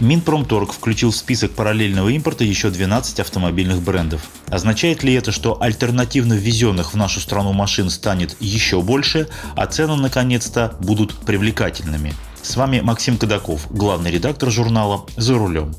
Минпромторг включил в список параллельного импорта еще 12 автомобильных брендов. Означает ли это, что альтернативно ввезенных в нашу страну машин станет еще больше, а цены наконец-то будут привлекательными? С вами Максим Кадаков, главный редактор журнала «За рулем».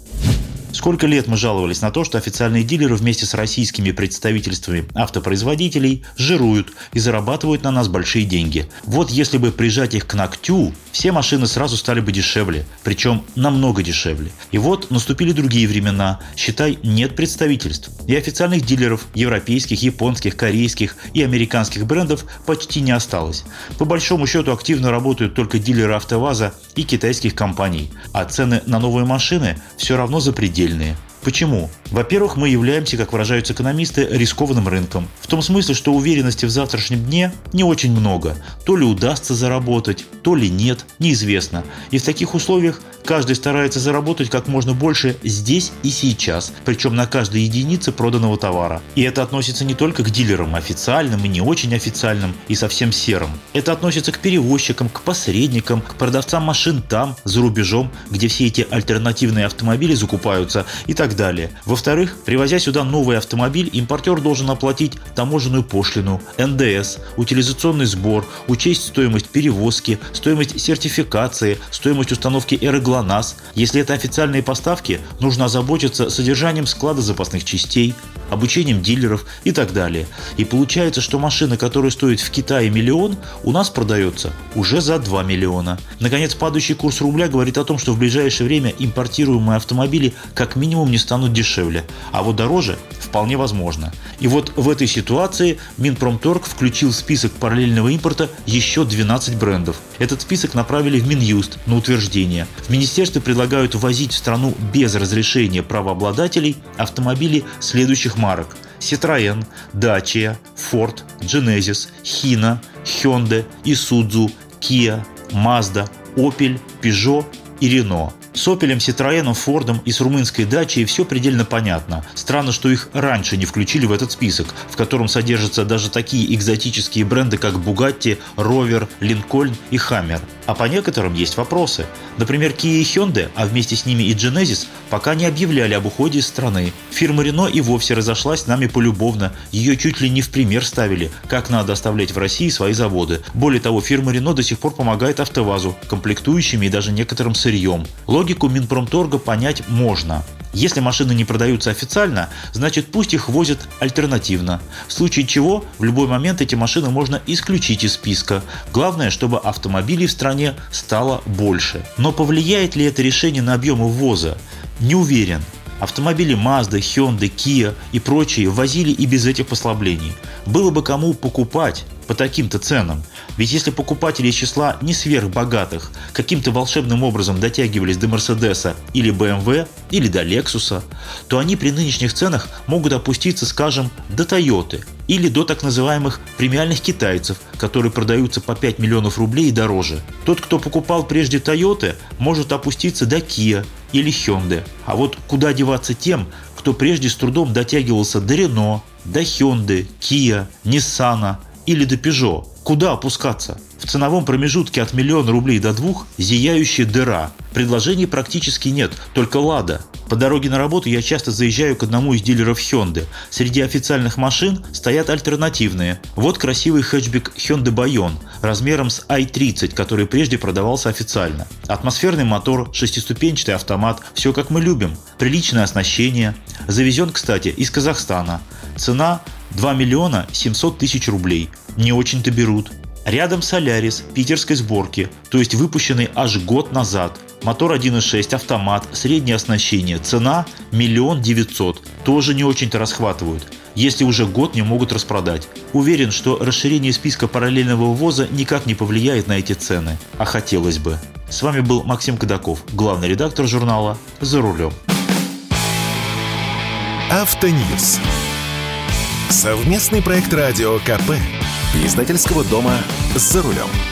Сколько лет мы жаловались на то, что официальные дилеры вместе с российскими представительствами автопроизводителей жируют и зарабатывают на нас большие деньги. Вот если бы прижать их к ногтю, все машины сразу стали бы дешевле, причем намного дешевле. И вот наступили другие времена, считай, нет представительств. И официальных дилеров европейских, японских, корейских и американских брендов почти не осталось. По большому счету активно работают только дилеры АвтоВАЗа и китайских компаний, а цены на новые машины все равно запредельные. Почему? Во-первых, мы являемся, как выражаются экономисты, рискованным рынком. В том смысле, что уверенности в завтрашнем дне не очень много. То ли удастся заработать, то ли нет, неизвестно. И в таких условиях каждый старается заработать как можно больше здесь и сейчас, причем на каждой единице проданного товара. И это относится не только к дилерам, официальным и не очень официальным, и совсем серым. Это относится к перевозчикам, к посредникам, к продавцам машин там, за рубежом, где все эти альтернативные автомобили закупаются и так так далее. Во-вторых, привозя сюда новый автомобиль, импортер должен оплатить таможенную пошлину, НДС, утилизационный сбор, учесть стоимость перевозки, стоимость сертификации, стоимость установки эры ГЛОНАСС. Если это официальные поставки, нужно озаботиться содержанием склада запасных частей, обучением дилеров и так далее. И получается, что машина, которая стоит в Китае миллион, у нас продается уже за 2 миллиона. Наконец, падающий курс рубля говорит о том, что в ближайшее время импортируемые автомобили как минимум не станут дешевле, а вот дороже вполне возможно. И вот в этой ситуации Минпромторг включил в список параллельного импорта еще 12 брендов. Этот список направили в Минюст на утверждение. В министерстве предлагают ввозить в страну без разрешения правообладателей автомобили следующих марок – Citroën, Dacia, Ford, Genesis, Hino, Hyundai, Isuzu, Kia, Mazda, Opel, Peugeot и Renault. С Opel, Citroёn, Фордом и с румынской дачей все предельно понятно. Странно, что их раньше не включили в этот список, в котором содержатся даже такие экзотические бренды, как Bugatti, Rover, Lincoln и Hammer. А по некоторым есть вопросы. Например, Kia и Hyundai, а вместе с ними и Genesis, пока не объявляли об уходе из страны. Фирма Renault и вовсе разошлась с нами полюбовно. Ее чуть ли не в пример ставили, как надо оставлять в России свои заводы. Более того, фирма Renault до сих пор помогает АвтоВАЗу, комплектующими и даже некоторым сырьем. Логику Минпромторга понять можно. Если машины не продаются официально, значит пусть их возят альтернативно. В случае чего, в любой момент эти машины можно исключить из списка. Главное, чтобы автомобилей в стране стало больше. Но повлияет ли это решение на объемы ввоза? Не уверен. Автомобили Mazda, Hyundai, Kia и прочие возили и без этих послаблений. Было бы кому покупать по таким-то ценам. Ведь если покупатели из числа не сверхбогатых каким-то волшебным образом дотягивались до Мерседеса или BMW или до Лексуса, то они при нынешних ценах могут опуститься, скажем, до Тойоты или до так называемых премиальных китайцев, которые продаются по 5 миллионов рублей и дороже. Тот, кто покупал прежде Тойоты, может опуститься до Kia или Hyundai. А вот куда деваться тем, кто прежде с трудом дотягивался до Renault, до Hyundai, Kia, Nissan, или до Peugeot. Куда опускаться? В ценовом промежутке от миллиона рублей до двух зияющая дыра. Предложений практически нет, только «Лада». По дороге на работу я часто заезжаю к одному из дилеров Hyundai. Среди официальных машин стоят альтернативные. Вот красивый хэтчбек Hyundai Bayon размером с i30, который прежде продавался официально. Атмосферный мотор, шестиступенчатый автомат, все как мы любим. Приличное оснащение. Завезен, кстати, из Казахстана. Цена 2 миллиона 700 тысяч рублей. Не очень-то берут. Рядом Солярис питерской сборки, то есть выпущенный аж год назад. Мотор 1.6, автомат, среднее оснащение, цена миллион девятьсот. Тоже не очень-то расхватывают если уже год не могут распродать. Уверен, что расширение списка параллельного ввоза никак не повлияет на эти цены, а хотелось бы. С вами был Максим Кадаков, главный редактор журнала «За рулем». Автоньюз. Совместный проект радио КП. Издательского дома «За рулем».